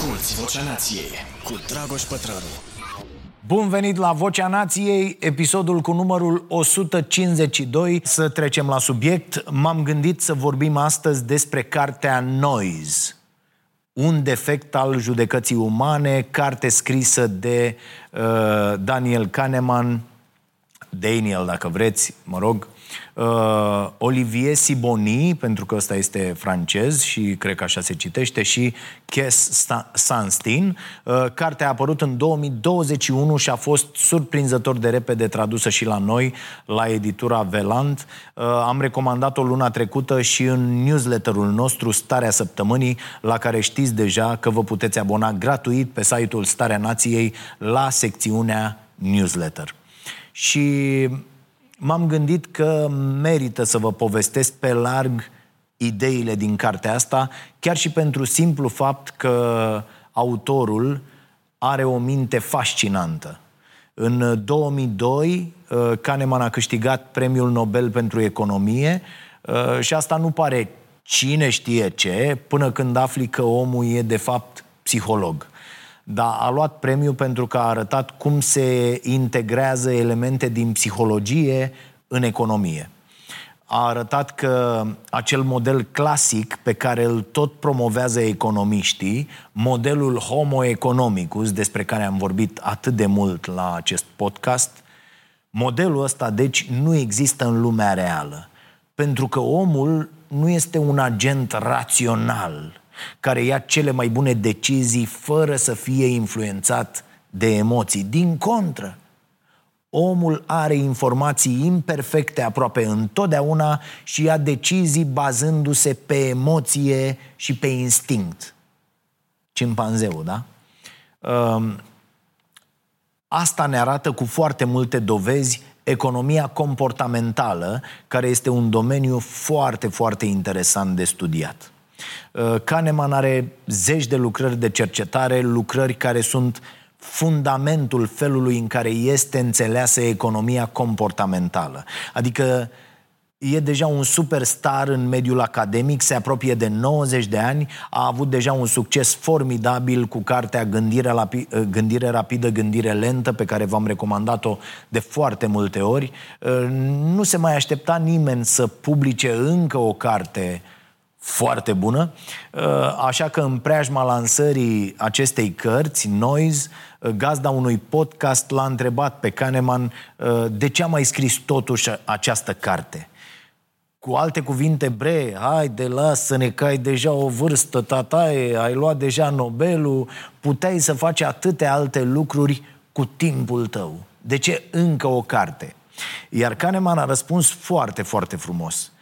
Asculți Vocea Nației cu Dragoș Pătrălu. Bun venit la Vocea Nației, episodul cu numărul 152. Să trecem la subiect. M-am gândit să vorbim astăzi despre cartea Noise. Un defect al judecății umane, carte scrisă de uh, Daniel Kahneman, Daniel, dacă vreți, mă rog, uh, Olivier Siboni, pentru că ăsta este francez și cred că așa se citește, și Kes Sanstein. Uh, cartea a apărut în 2021 și a fost surprinzător de repede tradusă și la noi, la editura Velant. Uh, am recomandat-o luna trecută și în newsletterul nostru Starea Săptămânii, la care știți deja că vă puteți abona gratuit pe site-ul Starea Nației la secțiunea newsletter. Și m-am gândit că merită să vă povestesc pe larg ideile din cartea asta, chiar și pentru simplu fapt că autorul are o minte fascinantă. În 2002, uh, Kahneman a câștigat premiul Nobel pentru economie uh, și asta nu pare cine știe ce, până când afli că omul e de fapt psiholog dar a luat premiu pentru că a arătat cum se integrează elemente din psihologie în economie. A arătat că acel model clasic pe care îl tot promovează economiștii, modelul homo economicus, despre care am vorbit atât de mult la acest podcast, modelul ăsta, deci, nu există în lumea reală. Pentru că omul nu este un agent rațional, care ia cele mai bune decizii fără să fie influențat de emoții. Din contră, omul are informații imperfecte aproape întotdeauna și ia decizii bazându-se pe emoție și pe instinct. Cimpanzeul, da? Um, asta ne arată cu foarte multe dovezi economia comportamentală, care este un domeniu foarte, foarte interesant de studiat. Uh, Kahneman are zeci de lucrări de cercetare, lucrări care sunt fundamentul felului în care este înțeleasă economia comportamentală. Adică e deja un superstar în mediul academic, se apropie de 90 de ani, a avut deja un succes formidabil cu cartea Gândire, lapi, uh, Gândire rapidă, gândire lentă, pe care v-am recomandat-o de foarte multe ori. Uh, nu se mai aștepta nimeni să publice încă o carte foarte bună, uh, așa că în preajma lansării acestei cărți, Noise, uh, gazda unui podcast l-a întrebat pe Kahneman uh, de ce a mai scris totuși această carte. Cu alte cuvinte, bre, hai de lasă-ne că ai deja o vârstă, tataie, ai luat deja Nobelul, puteai să faci atâtea alte lucruri cu timpul tău. De ce încă o carte? Iar Kahneman a răspuns foarte, foarte frumos –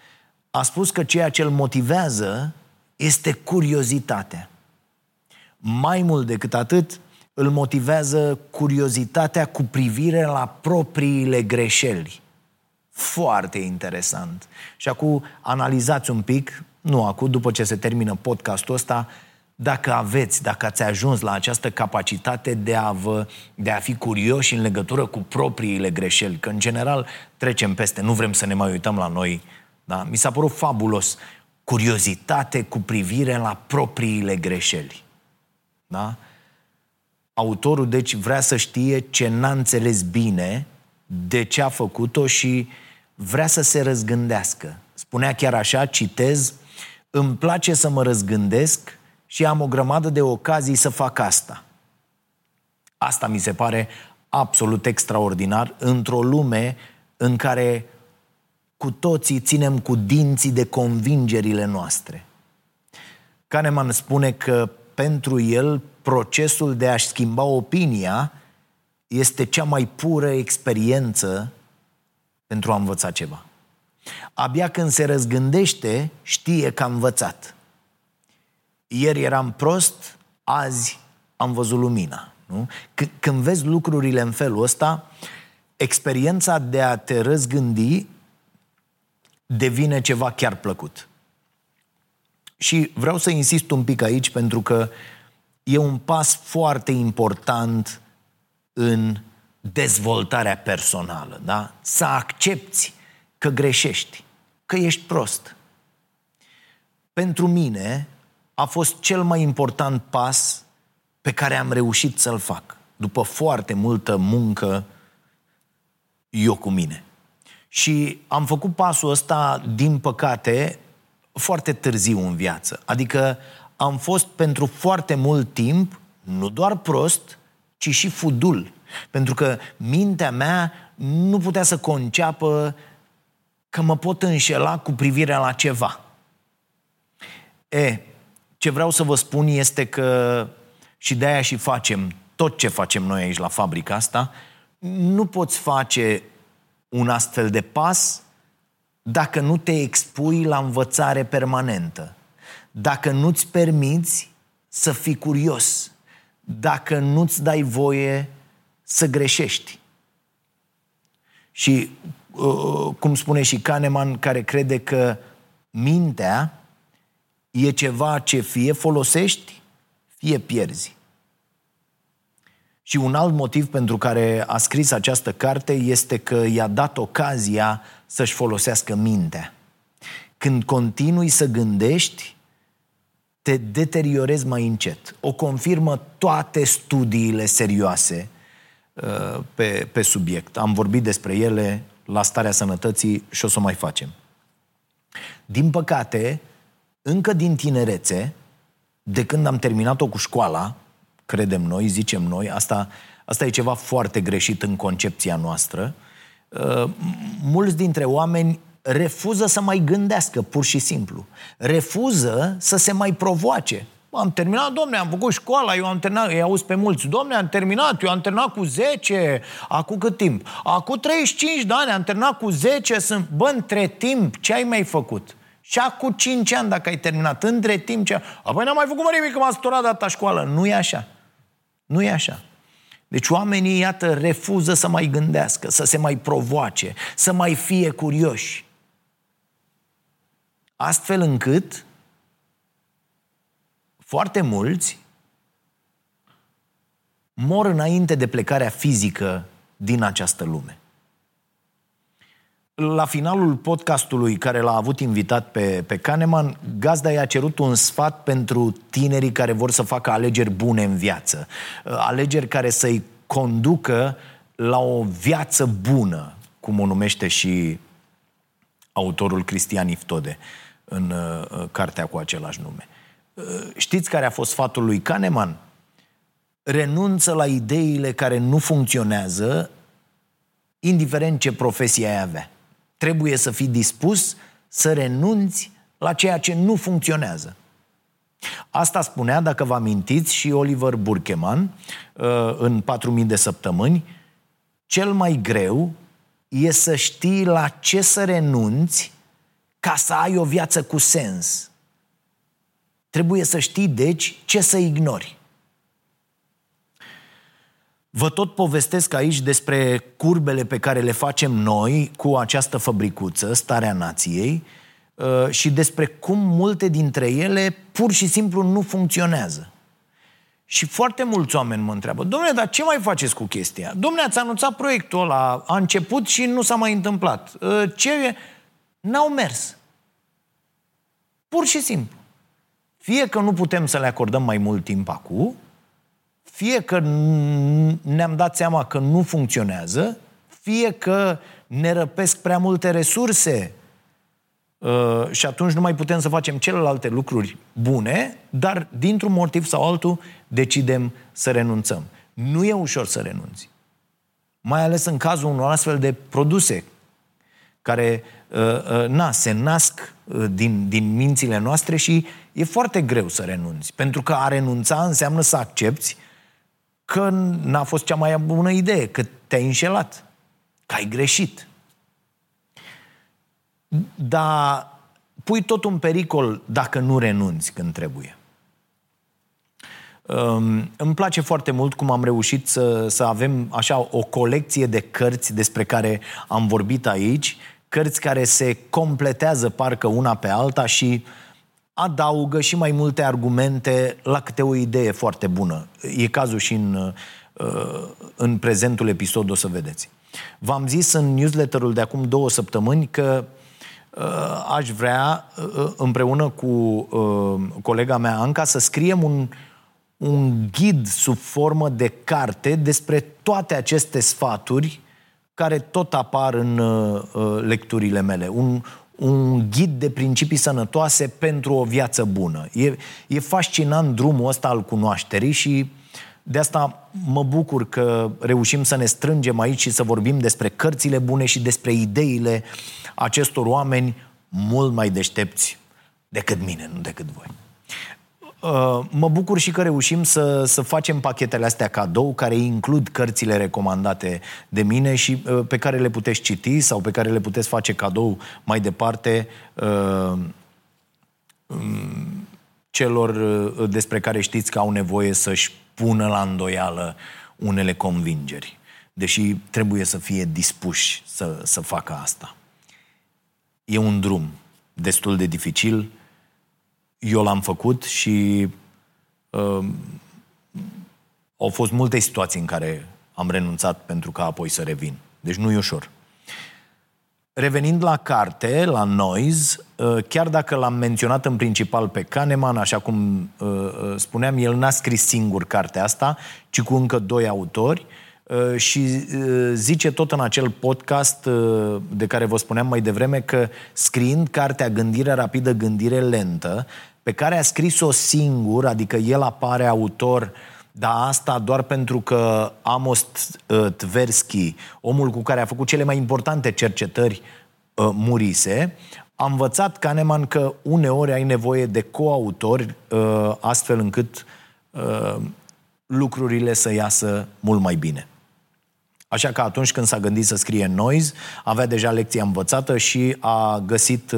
a spus că ceea ce îl motivează este curiozitatea. Mai mult decât atât, îl motivează curiozitatea cu privire la propriile greșeli. Foarte interesant. Și acum analizați un pic, nu acum, după ce se termină podcastul ăsta, dacă aveți, dacă ați ajuns la această capacitate de a, vă, de a fi curioși în legătură cu propriile greșeli, că în general trecem peste, nu vrem să ne mai uităm la noi da? Mi s-a părut fabulos. Curiozitate cu privire la propriile greșeli. Da? Autorul, deci, vrea să știe ce n-a înțeles bine, de ce a făcut-o și vrea să se răzgândească. Spunea chiar așa, citez, îmi place să mă răzgândesc și am o grămadă de ocazii să fac asta. Asta mi se pare absolut extraordinar într-o lume în care cu toții ținem cu dinții de convingerile noastre. Kahneman spune că pentru el procesul de a-și schimba opinia este cea mai pură experiență pentru a învăța ceva. Abia când se răzgândește, știe că a învățat. Ieri eram prost, azi am văzut lumina. Nu? C- când vezi lucrurile în felul ăsta, experiența de a te răzgândi devine ceva chiar plăcut. Și vreau să insist un pic aici pentru că e un pas foarte important în dezvoltarea personală, da? Să accepti că greșești, că ești prost. Pentru mine a fost cel mai important pas pe care am reușit să-l fac, după foarte multă muncă eu cu mine. Și am făcut pasul ăsta, din păcate, foarte târziu în viață. Adică am fost pentru foarte mult timp nu doar prost, ci și fudul. Pentru că mintea mea nu putea să conceapă că mă pot înșela cu privire la ceva. E, ce vreau să vă spun este că și de aia și facem tot ce facem noi aici la fabrica asta, nu poți face un astfel de pas dacă nu te expui la învățare permanentă, dacă nu-ți permiți să fii curios, dacă nu-ți dai voie să greșești. Și uh, cum spune și Kahneman, care crede că mintea e ceva ce fie folosești, fie pierzi. Și un alt motiv pentru care a scris această carte este că i-a dat ocazia să-și folosească mintea. Când continui să gândești, te deteriorezi mai încet. O confirmă toate studiile serioase uh, pe, pe subiect. Am vorbit despre ele la starea sănătății și o să o mai facem. Din păcate, încă din tinerețe, de când am terminat-o cu școala, credem noi, zicem noi, asta, asta e ceva foarte greșit în concepția noastră, uh, mulți dintre oameni refuză să mai gândească, pur și simplu. Refuză să se mai provoace. Am terminat, domne, am făcut școala, eu am terminat, îi auzi pe mulți, domne, am terminat, eu am terminat cu 10, acum cât timp? Acum 35 de ani, am terminat cu 10, sunt, bă, între timp, ce ai mai făcut? Și acum 5 ani, dacă ai terminat, între timp, ce... Apoi n-am mai făcut mă nimic, că m-a sturat data școală. Nu e așa. Nu e așa. Deci oamenii, iată, refuză să mai gândească, să se mai provoace, să mai fie curioși. Astfel încât foarte mulți mor înainte de plecarea fizică din această lume. La finalul podcastului care l-a avut invitat pe, pe Kahneman, gazda i-a cerut un sfat pentru tinerii care vor să facă alegeri bune în viață. Alegeri care să-i conducă la o viață bună, cum o numește și autorul Cristian Iftode în uh, cartea cu același nume. Uh, știți care a fost sfatul lui Kahneman? Renunță la ideile care nu funcționează, indiferent ce profesie ai avea. Trebuie să fii dispus să renunți la ceea ce nu funcționează. Asta spunea, dacă vă amintiți, și Oliver Burkeman uh, în 4000 de săptămâni, cel mai greu e să știi la ce să renunți ca să ai o viață cu sens. Trebuie să știi, deci, ce să ignori. Vă tot povestesc aici despre curbele pe care le facem noi cu această fabricuță, Starea Nației, uh, și despre cum multe dintre ele pur și simplu nu funcționează. Și foarte mulți oameni mă întreabă, domnule, dar ce mai faceți cu chestia? Domnule, ați anunțat proiectul ăla, a început și nu s-a mai întâmplat. Uh, ce? N-au mers. Pur și simplu. Fie că nu putem să le acordăm mai mult timp acum, fie că ne-am dat seama că nu funcționează, fie că ne răpesc prea multe resurse uh, și atunci nu mai putem să facem celelalte lucruri bune, dar dintr-un motiv sau altul decidem să renunțăm. Nu e ușor să renunți. Mai ales în cazul unor astfel de produse care uh, uh, na, se nasc uh, din, din mințile noastre și e foarte greu să renunți. Pentru că a renunța înseamnă să accepti că n-a fost cea mai bună idee, că te-ai înșelat, că ai greșit. Dar pui tot un pericol dacă nu renunți când trebuie. Um, îmi place foarte mult cum am reușit să, să avem așa o colecție de cărți despre care am vorbit aici, cărți care se completează parcă una pe alta și uh, adaugă și mai multe argumente la câte o idee foarte bună. E cazul și în, uh, în prezentul episod, o să vedeți. V-am zis în newsletterul de acum două săptămâni că uh, aș vrea, uh, împreună cu colega mea Anca, să scriem un, un ghid sub formă de carte despre toate aceste sfaturi care tot apar în uh, uh, lecturile mele. Un, un ghid de principii sănătoase pentru o viață bună. E, e fascinant drumul ăsta al cunoașterii și de asta mă bucur că reușim să ne strângem aici și să vorbim despre cărțile bune și despre ideile acestor oameni mult mai deștepți decât mine, nu decât voi. Uh, mă bucur și că reușim să, să facem pachetele astea cadou care includ cărțile recomandate de mine și uh, pe care le puteți citi sau pe care le puteți face cadou mai departe uh, um, celor despre care știți că au nevoie să-și pună la îndoială unele convingeri. Deși trebuie să fie dispuși să, să facă asta. E un drum destul de dificil, eu l-am făcut și uh, au fost multe situații în care am renunțat pentru ca apoi să revin. Deci nu e ușor. Revenind la carte, la Noise, uh, chiar dacă l-am menționat în principal pe Kahneman, așa cum uh, uh, spuneam, el n-a scris singur cartea asta, ci cu încă doi autori și zice tot în acel podcast de care vă spuneam mai devreme că scriind cartea Gândire rapidă, gândire lentă, pe care a scris-o singur, adică el apare autor, dar asta doar pentru că Amos uh, Tversky, omul cu care a făcut cele mai importante cercetări, uh, murise, a învățat Kahneman că uneori ai nevoie de coautori uh, astfel încât lucrurile să iasă mult mai bine. Așa că atunci când s-a gândit să scrie Noise, avea deja lecția învățată și a găsit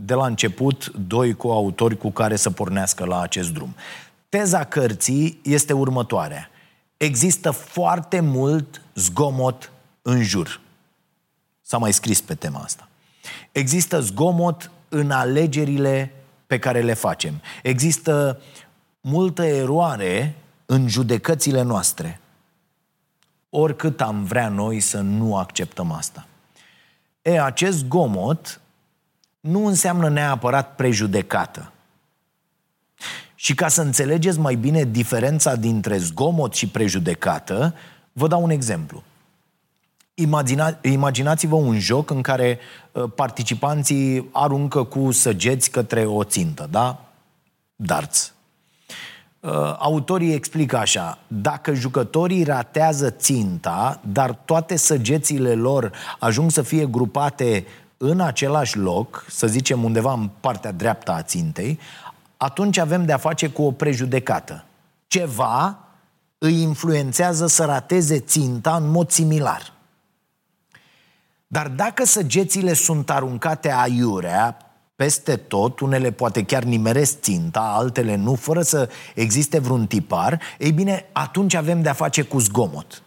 de la început doi coautori cu care să pornească la acest drum. Teza cărții este următoarea. Există foarte mult zgomot în jur. S-a mai scris pe tema asta. Există zgomot în alegerile pe care le facem. Există multă eroare în judecățile noastre. Oricât am vrea noi să nu acceptăm asta. E, acest zgomot nu înseamnă neapărat prejudecată. Și ca să înțelegeți mai bine diferența dintre zgomot și prejudecată, vă dau un exemplu. Imagina, imaginați-vă un joc în care uh, participanții aruncă cu săgeți către o țintă, da? Darts. Uh, autorii explică așa, dacă jucătorii ratează ținta, dar toate săgețile lor ajung să fie grupate în același loc, să zicem undeva în partea dreaptă a țintei, atunci avem de-a face cu o prejudecată. Ceva îi influențează să rateze ținta în mod similar. Dar dacă săgețile sunt aruncate aiurea, peste tot, unele poate chiar nimeresc ținta, altele nu, fără să existe vreun tipar, ei bine, atunci avem de-a face cu zgomot.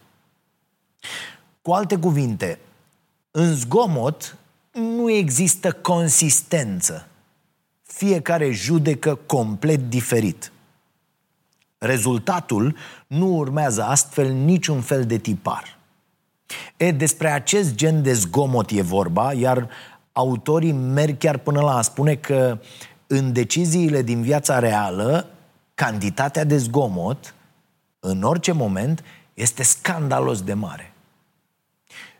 Cu alte cuvinte, în zgomot nu există consistență. Fiecare judecă complet diferit. Rezultatul nu urmează astfel niciun fel de tipar. E, despre acest gen de zgomot e vorba, iar autorii merg chiar până la a spune că în deciziile din viața reală, cantitatea de zgomot, în orice moment, este scandalos de mare.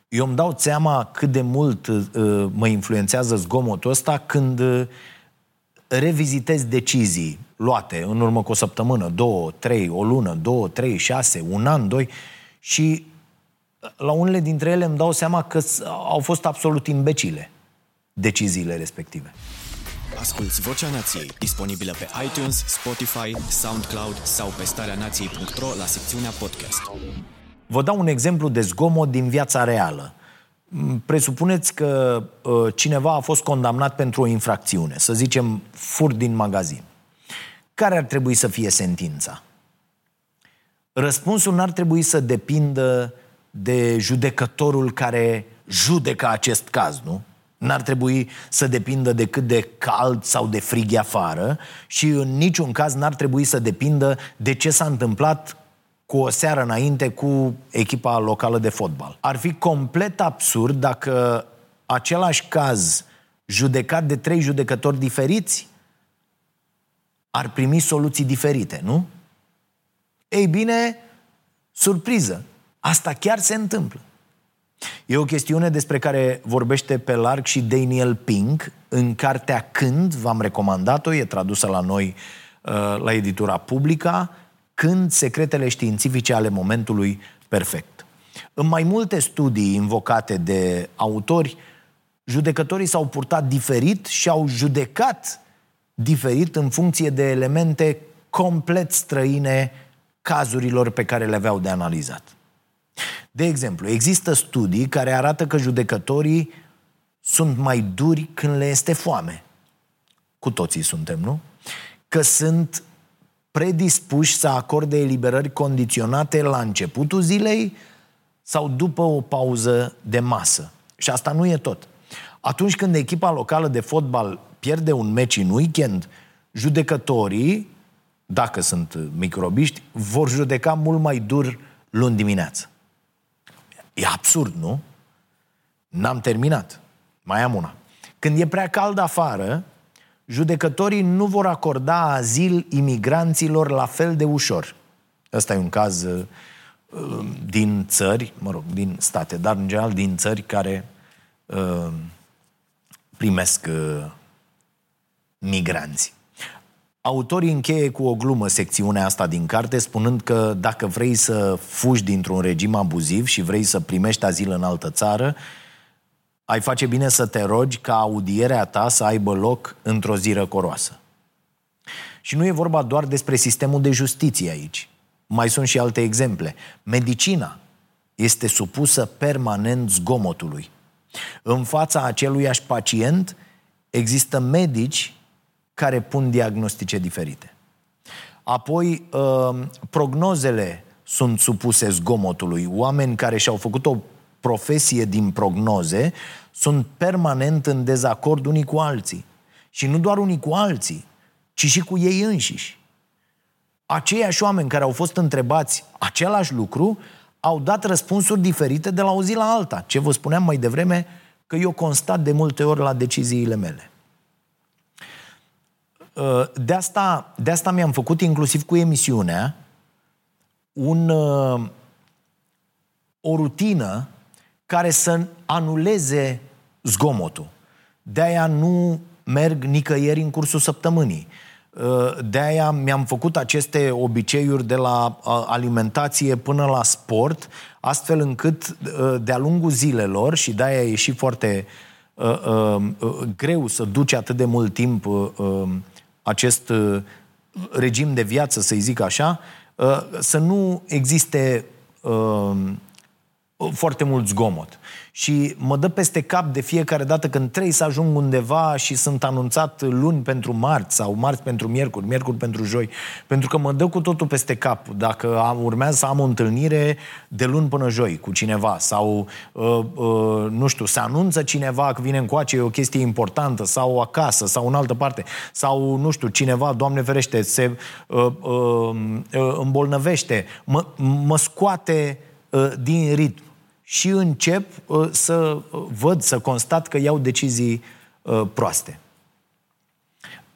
Eu îmi dau seama cât de mult uh, mă influențează zgomotul ăsta când uh, revizitez decizii luate în urmă cu o săptămână, două, trei, o lună, două, trei, șase, un an, doi și uh, la unele dintre ele îmi dau seama că au fost absolut imbecile deciziile respective. Asculți Vocea Nației, disponibilă pe iTunes, Spotify, SoundCloud sau pe starea nației.ro la secțiunea podcast. Vă dau un exemplu de zgomot din viața reală. Mm, presupuneți că uh, cineva a fost condamnat pentru o infracțiune, să zicem fur din magazin. Care ar trebui să fie sentința? Răspunsul n-ar trebui să depindă de judecătorul care judecă acest caz, nu? N-ar trebui să depindă de cât de cald sau de frig afară și în niciun caz n-ar trebui să depindă de ce s-a întâmplat cu o seară înainte cu echipa locală de fotbal. Ar fi complet absurd dacă același caz judecat de trei judecători diferiți ar primi soluții diferite, nu? Ei bine, surpriză, asta chiar se întâmplă. E o chestiune despre care vorbește pe larg și Daniel Pink în cartea Când, v-am recomandat-o, e tradusă la noi uh, la editura Publica, Când secretele științifice ale momentului perfect. În mai multe studii invocate de autori, judecătorii s-au purtat diferit și au judecat diferit în funcție de elemente complet străine cazurilor pe care le aveau de analizat. De exemplu, există studii care arată că judecătorii sunt mai duri când le este foame. Cu toții suntem, nu? Că sunt predispuși să acorde eliberări condiționate la începutul zilei sau după o pauză de masă. Și asta nu e tot. Atunci când echipa locală de fotbal pierde un meci în weekend, judecătorii, dacă sunt microbiști, vor judeca mult mai dur luni dimineață. E absurd, nu? N-am terminat. Mai am una. Când e prea cald afară, judecătorii nu vor acorda azil imigranților la fel de ușor. Ăsta e un caz uh, din țări, mă rog, din state, dar în general din țări care uh, primesc uh, migranți. Autorii încheie cu o glumă secțiunea asta din carte, spunând că dacă vrei să fugi dintr-un regim abuziv și vrei să primești azil în altă țară, ai face bine să te rogi ca audierea ta să aibă loc într-o zi răcoroasă. Și nu e vorba doar despre sistemul de justiție aici. Mai sunt și alte exemple. Medicina este supusă permanent zgomotului. În fața aceluiași pacient există medici care pun diagnostice diferite. Apoi, uh, prognozele sunt supuse zgomotului. Oameni care și-au făcut o profesie din prognoze sunt permanent în dezacord unii cu alții. Și nu doar unii cu alții, ci și cu ei înșiși. Aceiași oameni care au fost întrebați același lucru au dat răspunsuri diferite de la o zi la alta. Ce vă spuneam mai devreme, că eu constat de multe ori la deciziile mele. Uh, de asta, de asta mi-am făcut inclusiv cu emisiunea un, uh, o rutină care să anuleze zgomotul. De-aia nu merg nicăieri în cursul săptămânii. Uh, de-aia mi-am făcut aceste obiceiuri de la alimentație până la sport, astfel încât de-a lungul zilelor, și de-aia e și foarte greu să duci atât de mult timp acest uh, regim de viață, să-i zic așa, uh, să nu existe uh, foarte mult zgomot și mă dă peste cap de fiecare dată când trebuie să ajung undeva și sunt anunțat luni pentru marți sau marți pentru miercuri, miercuri pentru joi, pentru că mă dă cu totul peste cap. Dacă am, urmează să am o întâlnire de luni până joi cu cineva sau, uh, uh, nu știu, se anunță cineva că vine încoace, e o chestie importantă sau acasă sau în altă parte sau, nu știu, cineva, Doamne ferește, se uh, uh, îmbolnăvește, mă, mă scoate uh, din ritm și încep uh, să uh, văd, să constat că iau decizii uh, proaste.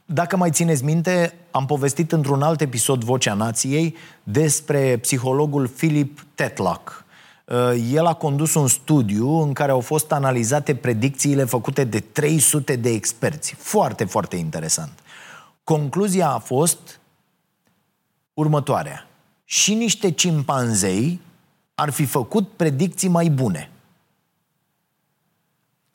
Dacă mai țineți minte, am povestit într-un alt episod Vocea Nației despre psihologul Philip Tetlock. El a condus un studiu în care au fost analizate predicțiile făcute de 300 de experți. Foarte, foarte interesant. Concluzia a fost următoarea. Și niște cimpanzei ar fi făcut predicții mai bune.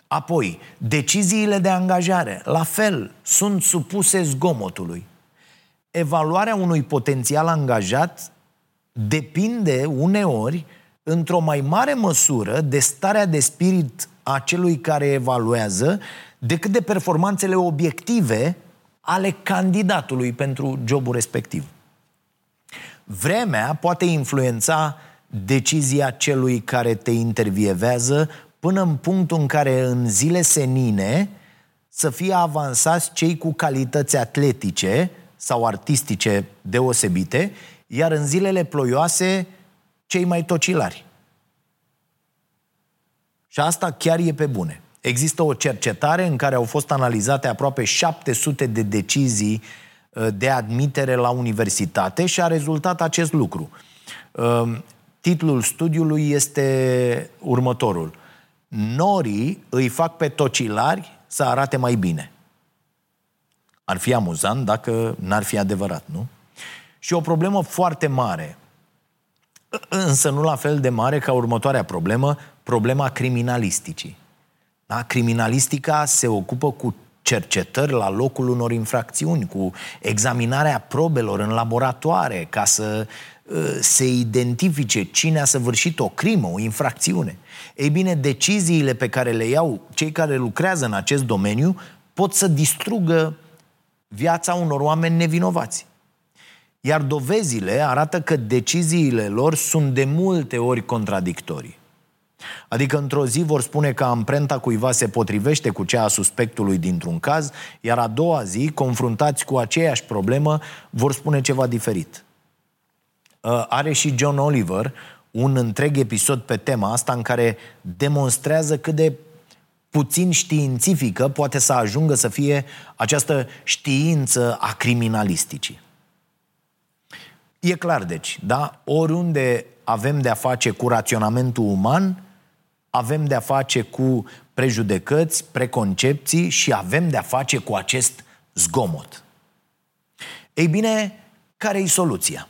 Apoi, deciziile de angajare, la fel, sunt supuse zgomotului. Evaluarea unui potențial angajat depinde uneori, într-o mai mare măsură, de starea de spirit a celui care evaluează decât de performanțele obiective ale candidatului pentru jobul respectiv. Vremea poate influența decizia celui care te intervievează până în punctul în care în zile senine să fie avansați cei cu calități atletice sau artistice deosebite, iar în zilele ploioase cei mai tocilari. Și asta chiar e pe bune. Există o cercetare în care au fost analizate aproape 700 de decizii uh, de admitere la universitate și a rezultat acest lucru. Uh, titlul studiului este următorul. Norii îi fac pe tocilari să arate mai bine. Ar fi amuzant dacă n-ar fi adevărat, nu? Și o problemă foarte mare, însă nu la fel de mare ca următoarea problemă, problema criminalisticii. Da? Criminalistica se ocupă cu cercetări la locul unor infracțiuni, cu examinarea probelor în laboratoare, ca să uh, se identifice cine a săvârșit o crimă, o infracțiune. Ei bine, deciziile pe care le iau cei care lucrează în acest domeniu pot să distrugă viața unor oameni nevinovați. Iar dovezile arată că deciziile lor sunt de multe ori contradictorii. Adică într-o zi vor spune că amprenta cuiva se potrivește cu cea a suspectului dintr-un caz, iar a doua zi, confruntați cu aceeași problemă, vor spune ceva diferit. Uh, are și John Oliver un întreg episod pe tema asta în care demonstrează cât de puțin științifică poate să ajungă să fie această știință a criminalisticii. E clar, deci, da? Oriunde avem de-a face cu raționamentul uman, avem de-a face cu prejudecăți, preconcepții și avem de-a face cu acest zgomot. Ei bine, care e soluția?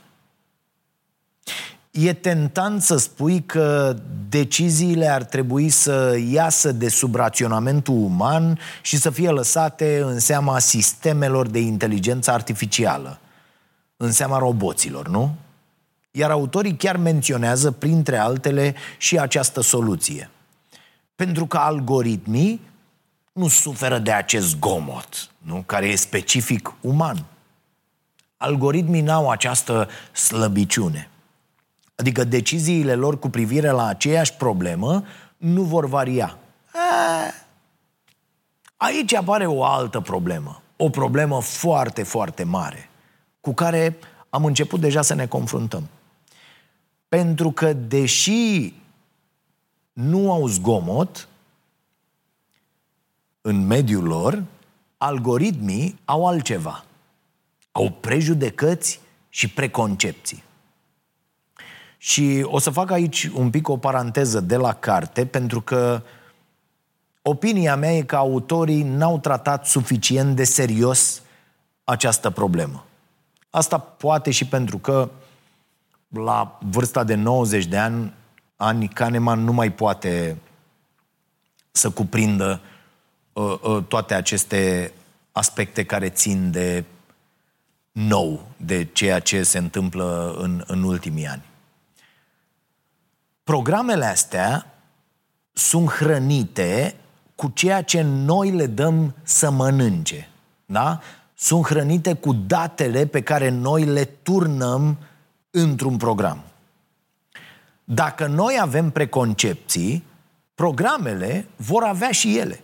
E tentant să spui că deciziile ar trebui să iasă de sub raționamentul uman și să fie lăsate în seama sistemelor de inteligență artificială, în seama roboților, nu? Iar autorii chiar menționează, printre altele, și această soluție. Pentru că algoritmii nu suferă de acest gomot, nu? care e specific uman. Algoritmii n-au această slăbiciune. Adică deciziile lor cu privire la aceeași problemă nu vor varia. Aici apare o altă problemă. O problemă foarte, foarte mare, cu care am început deja să ne confruntăm. Pentru că, deși nu au zgomot în mediul lor, algoritmii au altceva. Au prejudecăți și preconcepții. Și o să fac aici un pic o paranteză de la carte, pentru că opinia mea e că autorii n-au tratat suficient de serios această problemă. Asta poate și pentru că la vârsta de 90 de ani, ani Kahneman nu mai poate să cuprindă uh, uh, toate aceste aspecte care țin de nou, de ceea ce se întâmplă în, în ultimii ani. Programele astea sunt hrănite cu ceea ce noi le dăm să mănânce. Da? Sunt hrănite cu datele pe care noi le turnăm într-un program. Dacă noi avem preconcepții, programele vor avea și ele.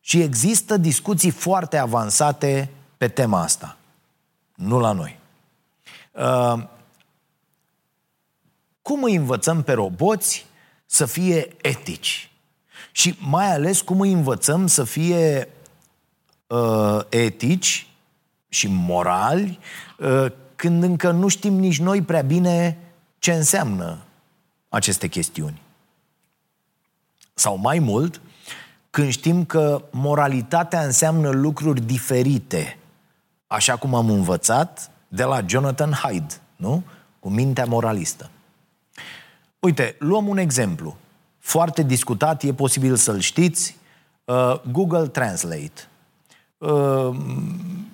Și există discuții foarte avansate pe tema asta. Nu la noi. Uh, cum îi învățăm pe roboți să fie etici? Și mai ales cum îi învățăm să fie uh, etici și morali uh, când încă nu știm nici noi prea bine ce înseamnă aceste chestiuni. Sau mai mult, când știm că moralitatea înseamnă lucruri diferite, așa cum am învățat de la Jonathan Hyde, nu? Cu mintea moralistă. Uite, luăm un exemplu. Foarte discutat, e posibil să-l știți. Uh, Google Translate. Uh,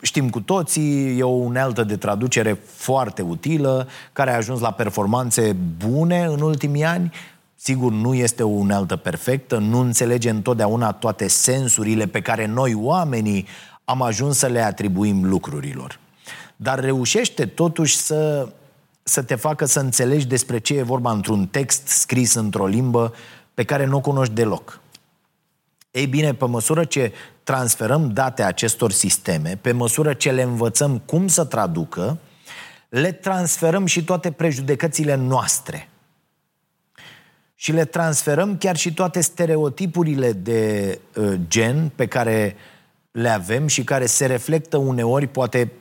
știm cu toții, e o unealtă de traducere foarte utilă, care a ajuns la performanțe bune în ultimii ani. Sigur, nu este o unealtă perfectă, nu înțelege întotdeauna toate sensurile pe care noi, oamenii, am ajuns să le atribuim lucrurilor. Dar reușește totuși să să te facă să înțelegi despre ce e vorba într-un text scris într-o limbă pe care nu o cunoști deloc. Ei bine, pe măsură ce transferăm date acestor sisteme, pe măsură ce le învățăm cum să traducă, le transferăm și toate prejudecățile noastre. Și le transferăm chiar și toate stereotipurile de uh, gen pe care le avem și care se reflectă uneori, poate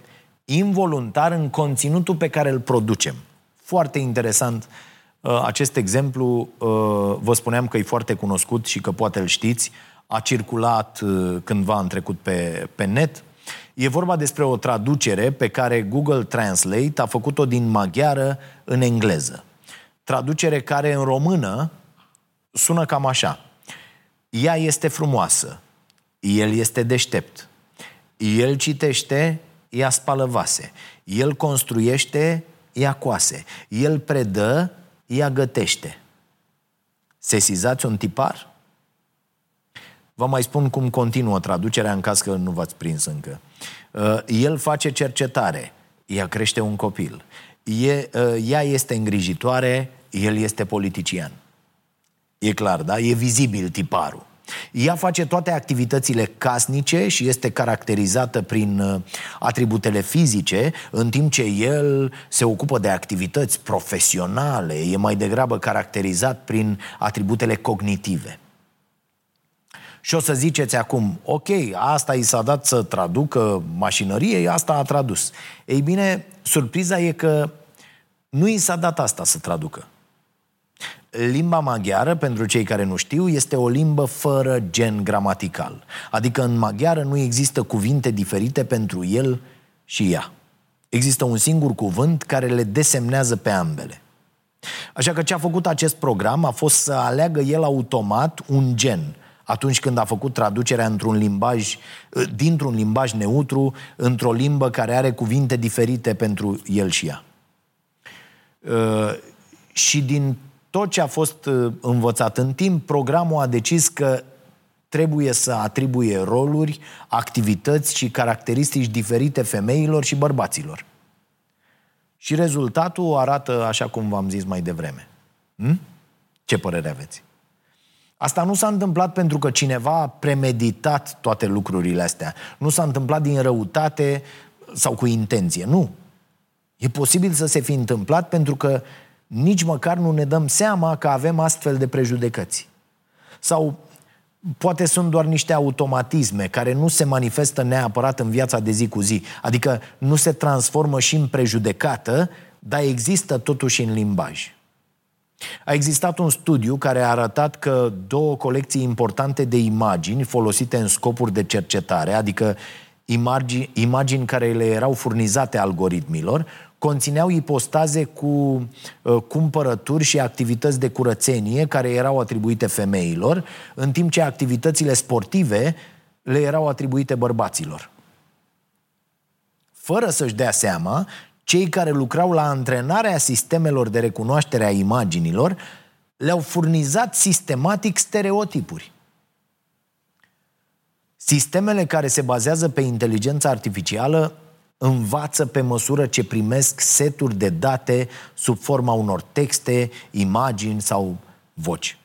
involuntar, în conținutul pe care îl producem. Foarte interesant uh, acest exemplu, uh, vă spuneam că e foarte cunoscut și că poate îl știți, a circulat uh, cândva în trecut pe, pe net. E vorba despre o traducere pe care Google Translate a făcut-o din maghiară în engleză. Traducere care în română sună cam așa. Ea este frumoasă, el este deștept, el citește, ea spală vase, el construiește, ea coase, el predă, ea gătește. Sesizați un tipar? Vă mai spun cum continuă traducerea în caz că nu v-ați prins încă. Uh, el face cercetare, ea crește un copil. Uh, ea este îngrijitoare, el este politician. E clar, da? E vizibil tiparul. Ea face toate activitățile casnice și este caracterizată prin uh, atributele fizice, în timp ce el se ocupă de activități profesionale, e mai degrabă caracterizat prin atributele cognitive. Și o să ziceți acum, ok, asta i s-a dat să traducă mașinărie, asta a tradus. Ei bine, surpriza e că nu i s-a dat asta să traducă. Limba maghiară, pentru cei care nu știu, este o limbă fără gen gramatical. Adică în maghiară nu există cuvinte diferite pentru el și ea. Există un singur cuvânt care le desemnează pe ambele. Așa că ce a făcut acest program a fost să aleagă el automat un gen atunci când a făcut traducerea într-un limbaj, dintr-un limbaj neutru într-o limbă care are cuvinte diferite pentru el și ea. Uh, și din tot ce a fost uh, învățat în timp, programul a decis că trebuie să atribuie roluri, activități și caracteristici diferite femeilor și bărbaților. Și rezultatul arată așa cum v-am zis mai devreme. Hm? Ce părere aveți? Asta nu s-a întâmplat pentru că cineva a premeditat toate lucrurile astea. Nu s-a întâmplat din răutate sau cu intenție. Nu. E posibil să se fi întâmplat pentru că nici măcar nu ne dăm seama că avem astfel de prejudecăți. Sau poate sunt doar niște automatisme care nu se manifestă neapărat în viața de zi cu zi. Adică nu se transformă și în prejudecată, dar există totuși în limbaj. A existat un studiu care a arătat că două colecții importante de imagini folosite în scopuri de cercetare, adică imagini, imagini care le erau furnizate algoritmilor, conțineau ipostaze cu uh, cumpărături și activități de curățenie care erau atribuite femeilor, în timp ce activitățile sportive le erau atribuite bărbaților. Fără să-și dea seama, cei care lucrau la antrenarea sistemelor de recunoaștere a imaginilor le-au furnizat sistematic stereotipuri. Sistemele care se bazează pe inteligența artificială învață pe măsură ce primesc seturi de date sub forma unor texte, imagini sau voci.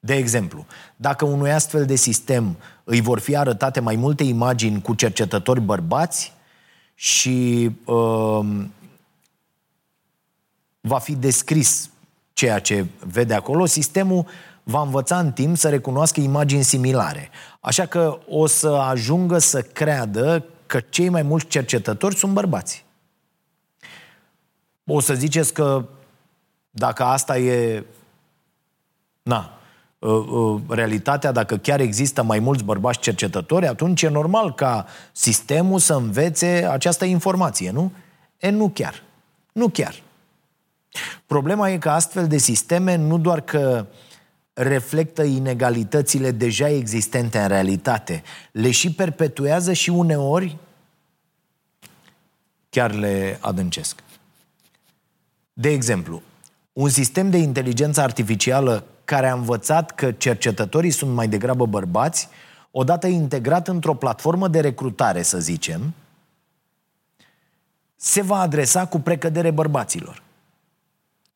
De exemplu, dacă unui astfel de sistem îi vor fi arătate mai multe imagini cu cercetători bărbați și uh, va fi descris ceea ce vede acolo, sistemul va învăța în timp să recunoască imagini similare. Așa că o să ajungă să creadă că cei mai mulți cercetători sunt bărbați. O să ziceți că dacă asta e na, ă, ă, realitatea, dacă chiar există mai mulți bărbați cercetători, atunci e normal ca sistemul să învețe această informație, nu? E, nu chiar. Nu chiar. Problema e că astfel de sisteme nu doar că reflectă inegalitățile deja existente în realitate, le și perpetuează și uneori chiar le adâncesc. De exemplu, un sistem de inteligență artificială care a învățat că cercetătorii sunt mai degrabă bărbați, odată integrat într-o platformă de recrutare, să zicem, se va adresa cu precădere bărbaților.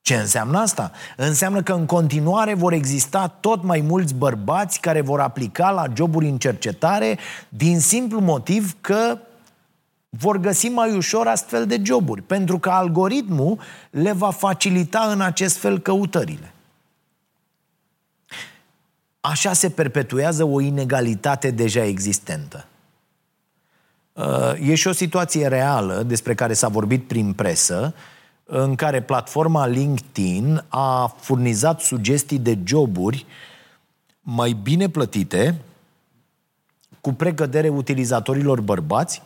Ce înseamnă asta? Înseamnă că în continuare vor exista tot mai mulți bărbați care vor aplica la joburi în cercetare din simplu motiv că vor găsi mai ușor astfel de joburi, pentru că algoritmul le va facilita în acest fel căutările. așa se perpetuează o inegalitate deja existentă. Uh, e și o situație reală despre care s-a vorbit prin presă, în care platforma LinkedIn a furnizat sugestii de joburi mai bine plătite, cu precădere utilizatorilor bărbați,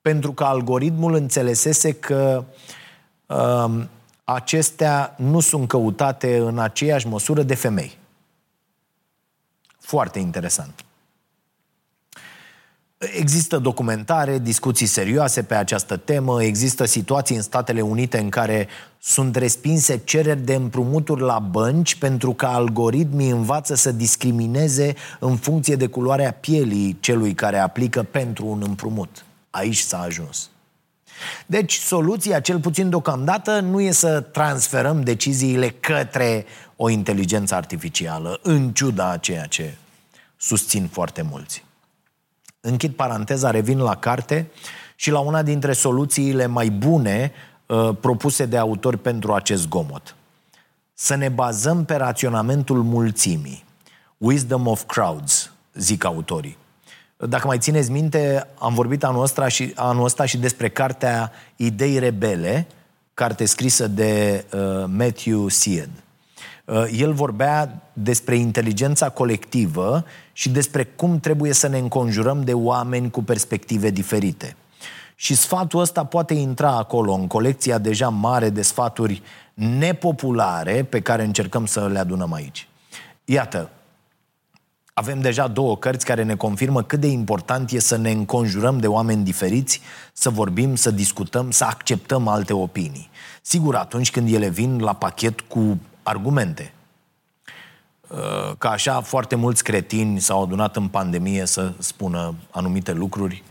pentru că algoritmul înțelesese că uh, acestea nu sunt căutate în aceeași măsură de femei. Foarte interesant. Există documentare, discuții serioase pe această temă, există situații în Statele Unite în care sunt respinse cereri de împrumuturi la bănci pentru că algoritmii învață să discrimineze în funcție de culoarea pielii celui care aplică pentru un împrumut. Aici s-a ajuns. Deci, soluția, cel puțin deocamdată, nu e să transferăm deciziile către o inteligență artificială, în ciuda a ceea ce susțin foarte mulți. Închid paranteza, revin la carte și la una dintre soluțiile mai bune uh, propuse de autori pentru acest gomot. Să ne bazăm pe raționamentul mulțimii. Wisdom of crowds, zic autorii. Dacă mai țineți minte, am vorbit anul ăsta și, anul ăsta și despre cartea Idei Rebele, carte scrisă de uh, Matthew Seed. Uh, el vorbea despre inteligența colectivă și despre cum trebuie să ne înconjurăm de oameni cu perspective diferite. Și sfatul ăsta poate intra acolo, în colecția deja mare de sfaturi nepopulare pe care încercăm să le adunăm aici. Iată, avem deja două cărți care ne confirmă cât de important e să ne înconjurăm de oameni diferiți, să vorbim, să discutăm, să acceptăm alte opinii. Sigur, atunci când ele vin la pachet cu argumente. Uh, ca așa, foarte mulți cretini s-au adunat în pandemie să spună anumite lucruri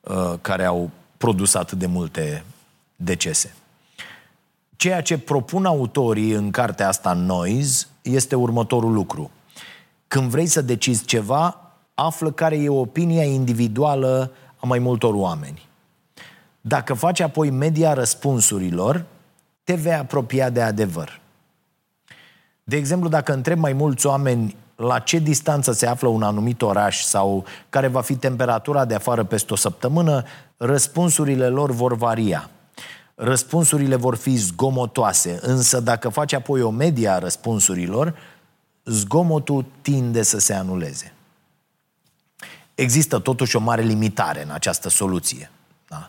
uh, care au produs atât de multe decese. Ceea ce propun autorii în cartea asta Noise este următorul lucru. Când vrei să decizi ceva, află care e opinia individuală a mai multor oameni. Dacă faci apoi media răspunsurilor, te vei apropia de adevăr. De exemplu, dacă întreb mai mulți oameni la ce distanță se află un anumit oraș sau care va fi temperatura de afară peste o săptămână, răspunsurile lor vor varia. Răspunsurile vor fi zgomotoase, însă dacă faci apoi o media a răspunsurilor, zgomotul tinde să se anuleze. Există totuși o mare limitare în această soluție. Da?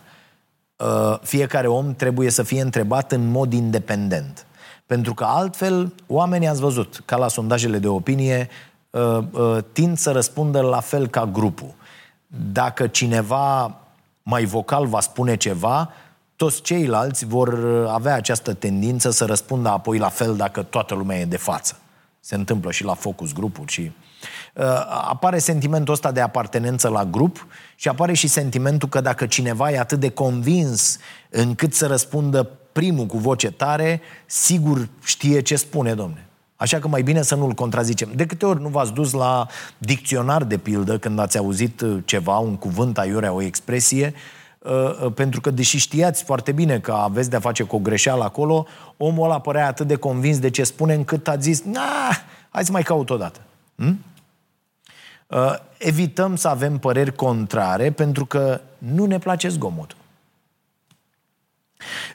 Uh, fiecare om trebuie să fie întrebat în mod independent. Pentru că altfel, oamenii ați văzut, ca la sondajele de opinie, uh, uh, tind să răspundă la fel ca grupul. Dacă cineva mai vocal va spune ceva, toți ceilalți vor avea această tendință să răspundă apoi la fel dacă toată lumea e de față. Se întâmplă și la focus grupuri și uh, apare sentimentul ăsta de apartenență la grup și apare și sentimentul că dacă cineva e atât de convins încât să răspundă primul cu voce tare, sigur știe ce spune, domne. Așa că mai bine să nu-l contrazicem. De câte ori nu v-ați dus la dicționar, de pildă, când ați auzit ceva, un cuvânt aiurea, o expresie, uh, uh, pentru că, deși știați foarte bine că aveți de-a face cu o greșeală acolo, omul ăla părea atât de convins de ce spune, încât a zis, nah, hai să mai caut o dată. Hm? Uh, evităm să avem păreri contrare pentru că nu ne place zgomotul.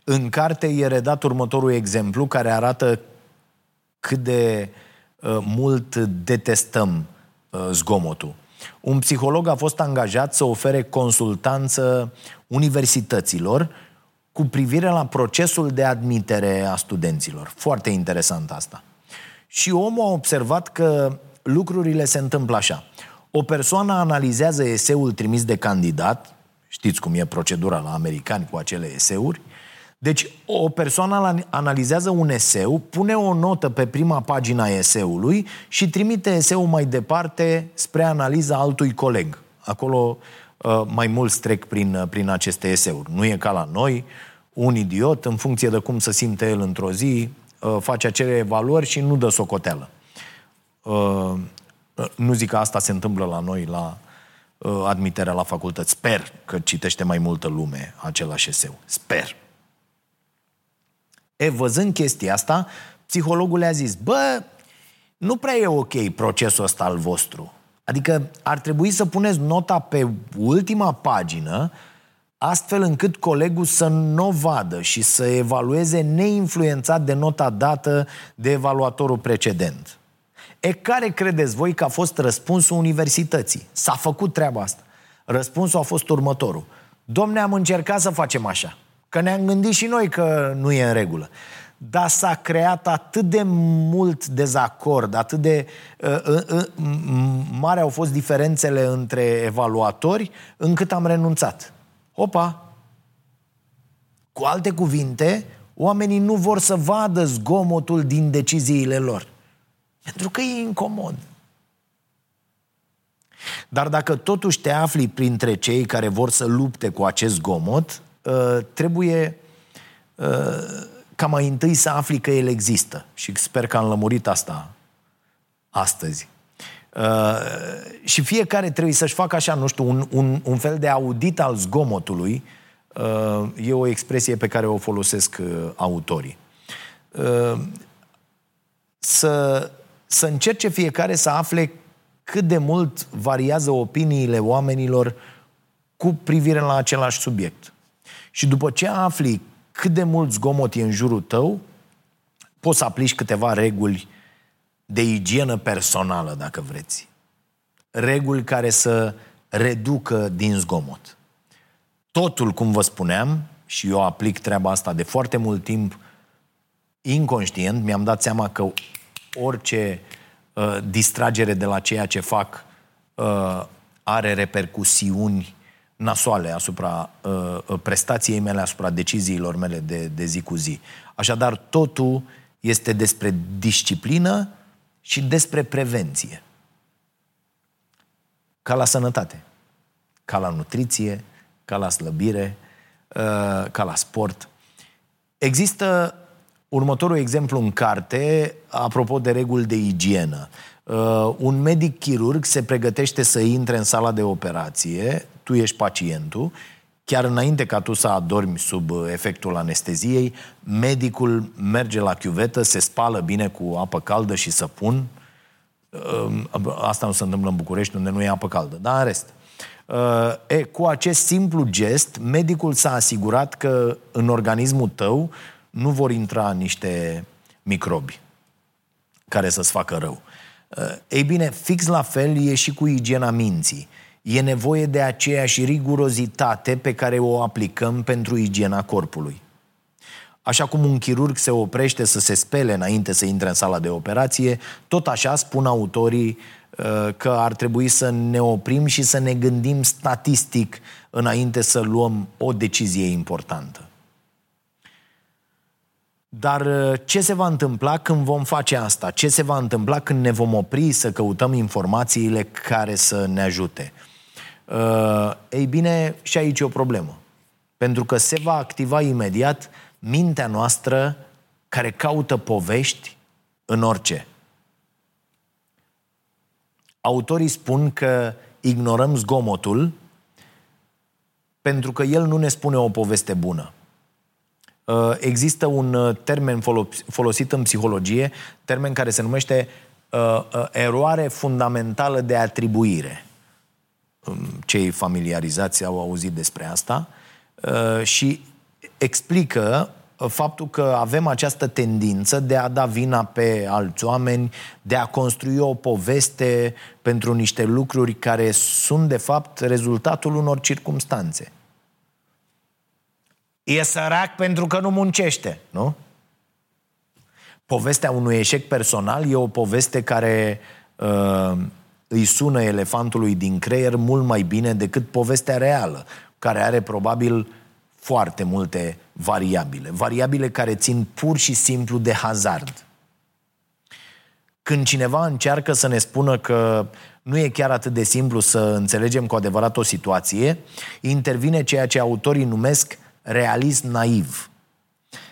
În carte e redat următorul exemplu care arată cât de uh, mult detestăm uh, zgomotul. Un psiholog a fost angajat să ofere consultanță universităților cu privire la procesul de admitere a studenților. Foarte interesant asta. Și omul a observat că lucrurile se întâmplă așa. O persoană analizează eseul trimis de candidat, știți cum e procedura la americani cu acele eseuri, deci o persoană analizează un eseu, pune o notă pe prima pagina eseului și trimite eseul mai departe spre analiza altui coleg. Acolo uh, mai mulți trec prin, uh, prin aceste eseuri. Nu e ca la noi, un idiot, în funcție de cum se simte el într-o zi, uh, face acele evaluări și nu dă socoteală. Nu zic că asta se întâmplă la noi, la admiterea la facultăți. Sper că citește mai multă lume același eseu. Sper. E, văzând chestia asta, psihologul le-a zis, bă, nu prea e ok procesul ăsta al vostru. Adică ar trebui să puneți nota pe ultima pagină astfel încât colegul să nu o vadă și să evalueze neinfluențat de nota dată de evaluatorul precedent. E care credeți voi că a fost răspunsul universității? S-a făcut treaba asta. Răspunsul a fost următorul. Domne, am încercat să facem așa. Că ne-am gândit și noi că nu e în regulă. Dar s-a creat atât de mult dezacord, atât de uh, uh, uh, mari au fost diferențele între evaluatori, încât am renunțat. Opa! Cu alte cuvinte, oamenii nu vor să vadă zgomotul din deciziile lor. Pentru că e incomod. Dar dacă totuși te afli printre cei care vor să lupte cu acest zgomot, uh, trebuie uh, ca mai întâi să afli că el există. Și sper că am lămurit asta astăzi. Uh, și fiecare trebuie să-și facă așa, nu știu, un, un, un fel de audit al zgomotului. Uh, e o expresie pe care o folosesc uh, autorii. Uh, să, să încerce fiecare să afle cât de mult variază opiniile oamenilor cu privire la același subiect. Și după ce afli cât de mult zgomot e în jurul tău, poți să aplici câteva reguli de igienă personală, dacă vreți. Reguli care să reducă din zgomot. Totul, cum vă spuneam, și eu aplic treaba asta de foarte mult timp, inconștient, mi-am dat seama că orice uh, distragere de la ceea ce fac uh, are repercusiuni nasoale asupra uh, uh, prestației mele, asupra deciziilor mele de, de zi cu zi. Așadar, totul este despre disciplină și despre prevenție. Ca la sănătate, ca la nutriție, ca la slăbire, uh, ca la sport. Există următorul exemplu în carte, apropo de reguli de igienă. Uh, un medic chirurg se pregătește să intre în sala de operație, tu ești pacientul, chiar înainte ca tu să adormi sub efectul anesteziei, medicul merge la chiuvetă, se spală bine cu apă caldă și săpun. Uh, asta nu se întâmplă în București, unde nu e apă caldă, dar în rest. Uh, e, cu acest simplu gest, medicul s-a asigurat că în organismul tău nu vor intra niște microbi care să-ți facă rău. Uh, ei bine, fix la fel e și cu igiena minții. E nevoie de aceeași rigurozitate pe care o aplicăm pentru igiena corpului. Așa cum un chirurg se oprește să se spele înainte să intre în sala de operație, tot așa spun autorii uh, că ar trebui să ne oprim și să ne gândim statistic înainte să luăm o decizie importantă. Dar uh, ce se va întâmpla când vom face asta? Ce se va întâmpla când ne vom opri să căutăm informațiile care să ne ajute? Uh, ei bine, și aici e o problemă. Pentru că se va activa imediat mintea noastră care caută povești în orice. Autorii spun că ignorăm zgomotul pentru că el nu ne spune o poveste bună. Uh, există un uh, termen folosit în psihologie, termen care se numește uh, eroare fundamentală de atribuire. Um, cei familiarizați au auzit despre asta și explică faptul că avem această tendință de a da vina pe alți oameni, de a construi o poveste pentru niște lucruri care sunt, de fapt, rezultatul unor circumstanțe. E sărac pentru că nu muncește, nu? Povestea unui eșec personal e o poveste care uh, îi sună elefantului din creier mult mai bine decât povestea reală, care are probabil foarte multe variabile. Variabile care țin pur și simplu de hazard. Când cineva încearcă să ne spună că nu e chiar atât de simplu să înțelegem cu adevărat o situație, intervine ceea ce autorii numesc realism naiv.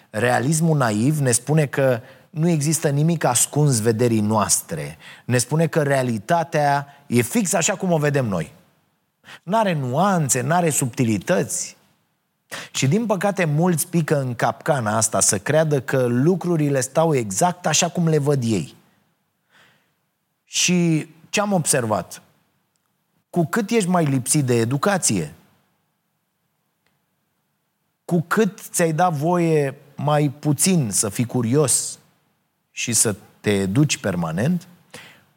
Realismul naiv ne spune că nu există nimic ascuns vederii noastre. Ne spune că realitatea e fix așa cum o vedem noi. N-are nuanțe, n-are subtilități. Și din păcate mulți pică în capcana asta să creadă că lucrurile stau exact așa cum le văd ei. Și ce am observat? Cu cât ești mai lipsit de educație, cu cât ți-ai dat voie mai puțin să fii curios și să te educi permanent,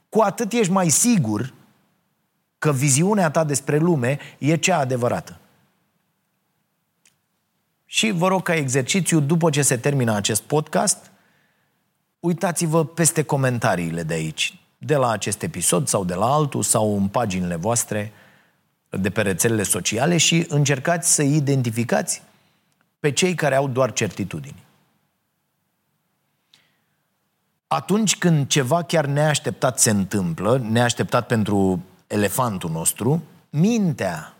cu atât ești mai sigur că viziunea ta despre lume e cea adevărată. Și vă rog ca exercițiu, după ce se termină acest podcast, uitați-vă peste comentariile de aici, de la acest episod sau de la altul sau în paginile voastre de pe rețelele sociale și încercați să identificați pe cei care au doar certitudini. Atunci când ceva chiar neașteptat se întâmplă, neașteptat pentru elefantul nostru, mintea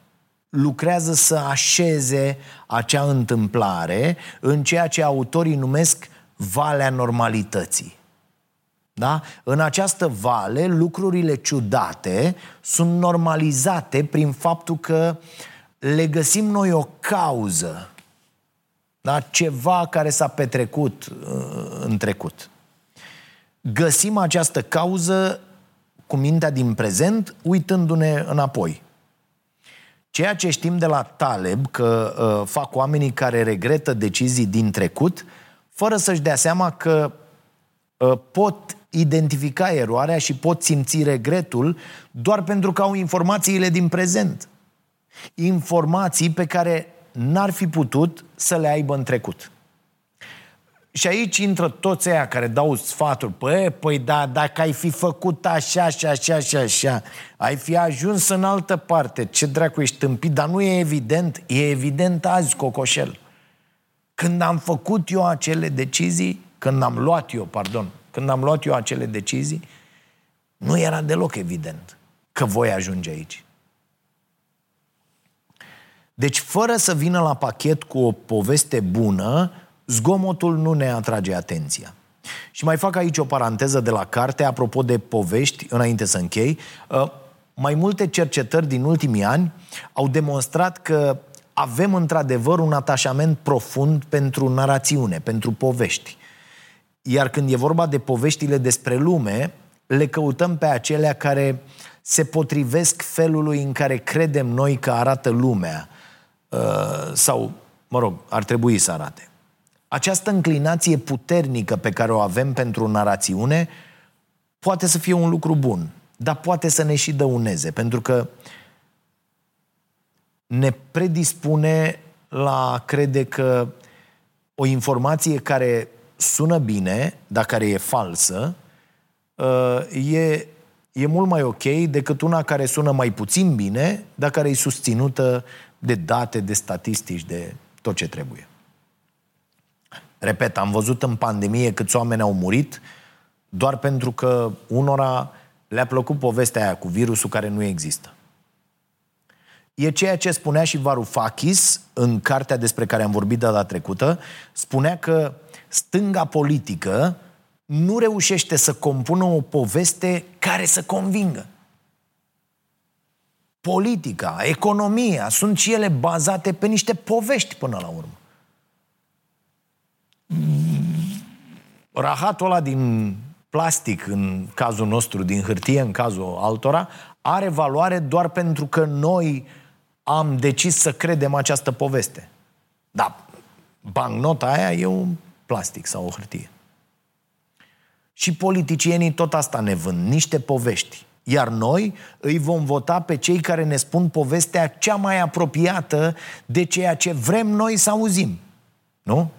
lucrează să așeze acea întâmplare în ceea ce autorii numesc valea normalității. Da? În această vale, lucrurile ciudate sunt normalizate prin faptul că le găsim noi o cauză. Da? Ceva care s-a petrecut uh, în trecut. Găsim această cauză cu mintea din prezent, uitându-ne înapoi. Ceea ce știm de la Taleb, că uh, fac oamenii care regretă decizii din trecut, fără să-și dea seama că uh, pot identifica eroarea și pot simți regretul doar pentru că au informațiile din prezent. Informații pe care n-ar fi putut să le aibă în trecut. Și aici intră toți aia care dau sfaturi. Păi, păi da, dacă ai fi făcut așa, și așa, și așa, ai fi ajuns în altă parte. Ce dracu ești tâmpit? Dar nu e evident. E evident azi, Cocoșel. Când am făcut eu acele decizii, când am luat eu, pardon, când am luat eu acele decizii, nu era deloc evident că voi ajunge aici. Deci, fără să vină la pachet cu o poveste bună, zgomotul nu ne atrage atenția. Și mai fac aici o paranteză de la carte, apropo de povești, înainte să închei. Uh, mai multe cercetări din ultimii ani au demonstrat că avem într-adevăr un atașament profund pentru narațiune, pentru povești. Iar când e vorba de poveștile despre lume, le căutăm pe acelea care se potrivesc felului în care credem noi că arată lumea. Uh, sau, mă rog, ar trebui să arate. Această înclinație puternică pe care o avem pentru narațiune poate să fie un lucru bun, dar poate să ne și dăuneze, pentru că ne predispune la a crede că o informație care sună bine, dar care e falsă, uh, e, e mult mai ok decât una care sună mai puțin bine, dar care e susținută de date, de statistici, de tot ce trebuie. Repet, am văzut în pandemie câți oameni au murit doar pentru că unora le-a plăcut povestea aia cu virusul care nu există. E ceea ce spunea și Varoufakis în cartea despre care am vorbit data trecută. Spunea că stânga politică nu reușește să compună o poveste care să convingă. Politica, economia, sunt și ele bazate pe niște povești până la urmă. Rahatul ăla din plastic, în cazul nostru, din hârtie, în cazul altora, are valoare doar pentru că noi am decis să credem această poveste. Da, bancnota aia e un plastic sau o hârtie. Și politicienii tot asta ne vând, niște povești. Iar noi îi vom vota pe cei care ne spun povestea cea mai apropiată de ceea ce vrem noi să auzim. Nu?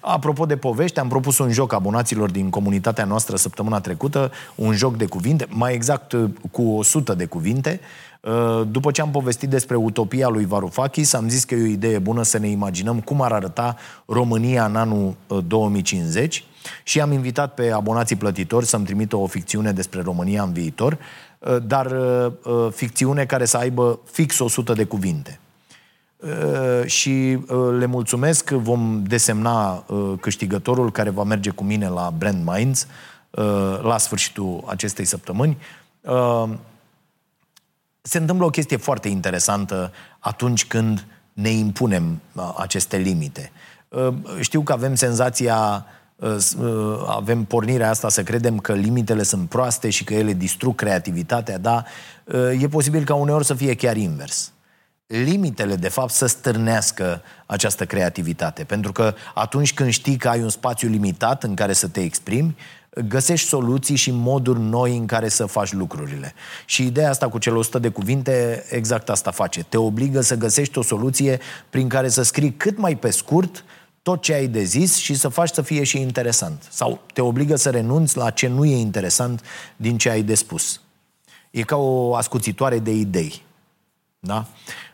Apropo de povești, am propus un joc abonaților din comunitatea noastră săptămâna trecută, un joc de cuvinte, mai exact cu 100 de cuvinte. Uh, după ce am povestit despre utopia lui Varoufakis, am zis că e o idee bună să ne imaginăm cum ar arăta România în anul 2050 uh, și am invitat pe abonații plătitori să-mi trimită o ficțiune despre România în viitor, uh, dar ficțiune care să aibă fix 100 de cuvinte. Uh, și uh, le mulțumesc. Vom desemna uh, câștigătorul care va merge cu mine la Brand Minds la sfârșitul acestei săptămâni. Se întâmplă o chestie foarte interesantă atunci când ne impunem aceste limite. Știu că avem senzația avem pornirea asta să credem că limitele sunt proaste și că ele distrug creativitatea, dar e posibil ca uneori să fie chiar invers limitele, de fapt, să stârnească această creativitate. Pentru că atunci când știi că ai un spațiu limitat în care să te exprimi, găsești soluții și moduri noi în care să faci lucrurile. Și ideea asta cu cele 100 de cuvinte, exact asta face. Te obligă să găsești o soluție prin care să scrii cât mai pe scurt tot ce ai de zis și să faci să fie și interesant. Sau te obligă să renunți la ce nu e interesant din ce ai de spus. E ca o ascuțitoare de idei. Da?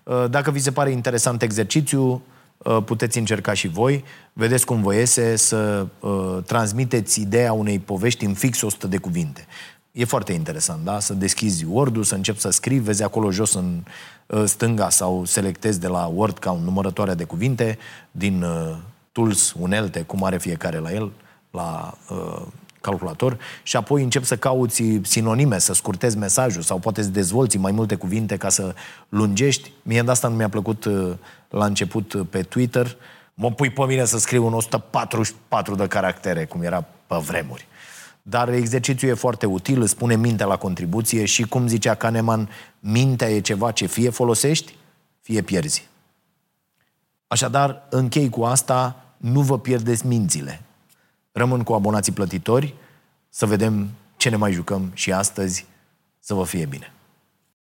Uh, dacă vi se pare interesant exercițiu, uh, puteți încerca și voi. Vedeți cum vă iese să uh, transmiteți ideea unei povești în fix 100 de cuvinte. E foarte interesant, da? Să deschizi Word-ul, să începi să scrii, vezi acolo jos în stânga sau selectezi de la Word ca o numărătoare de cuvinte din tools, unelte, cum are fiecare la el, la calculator și apoi încep să cauți sinonime, să scurtezi mesajul sau poate să dezvolți mai multe cuvinte ca să lungești. Mie de asta nu mi-a plăcut uh, la început uh, pe Twitter. Mă pui pe mine să scriu un 144 de caractere, cum era pe vremuri. Dar exercițiul e foarte util, îți pune mintea la contribuție și, cum zicea Kahneman, mintea e ceva ce fie folosești, fie pierzi. Așadar, închei cu asta, nu vă pierdeți mințile. Rămân cu abonații plătitori să vedem ce ne mai jucăm și astăzi. Să vă fie bine!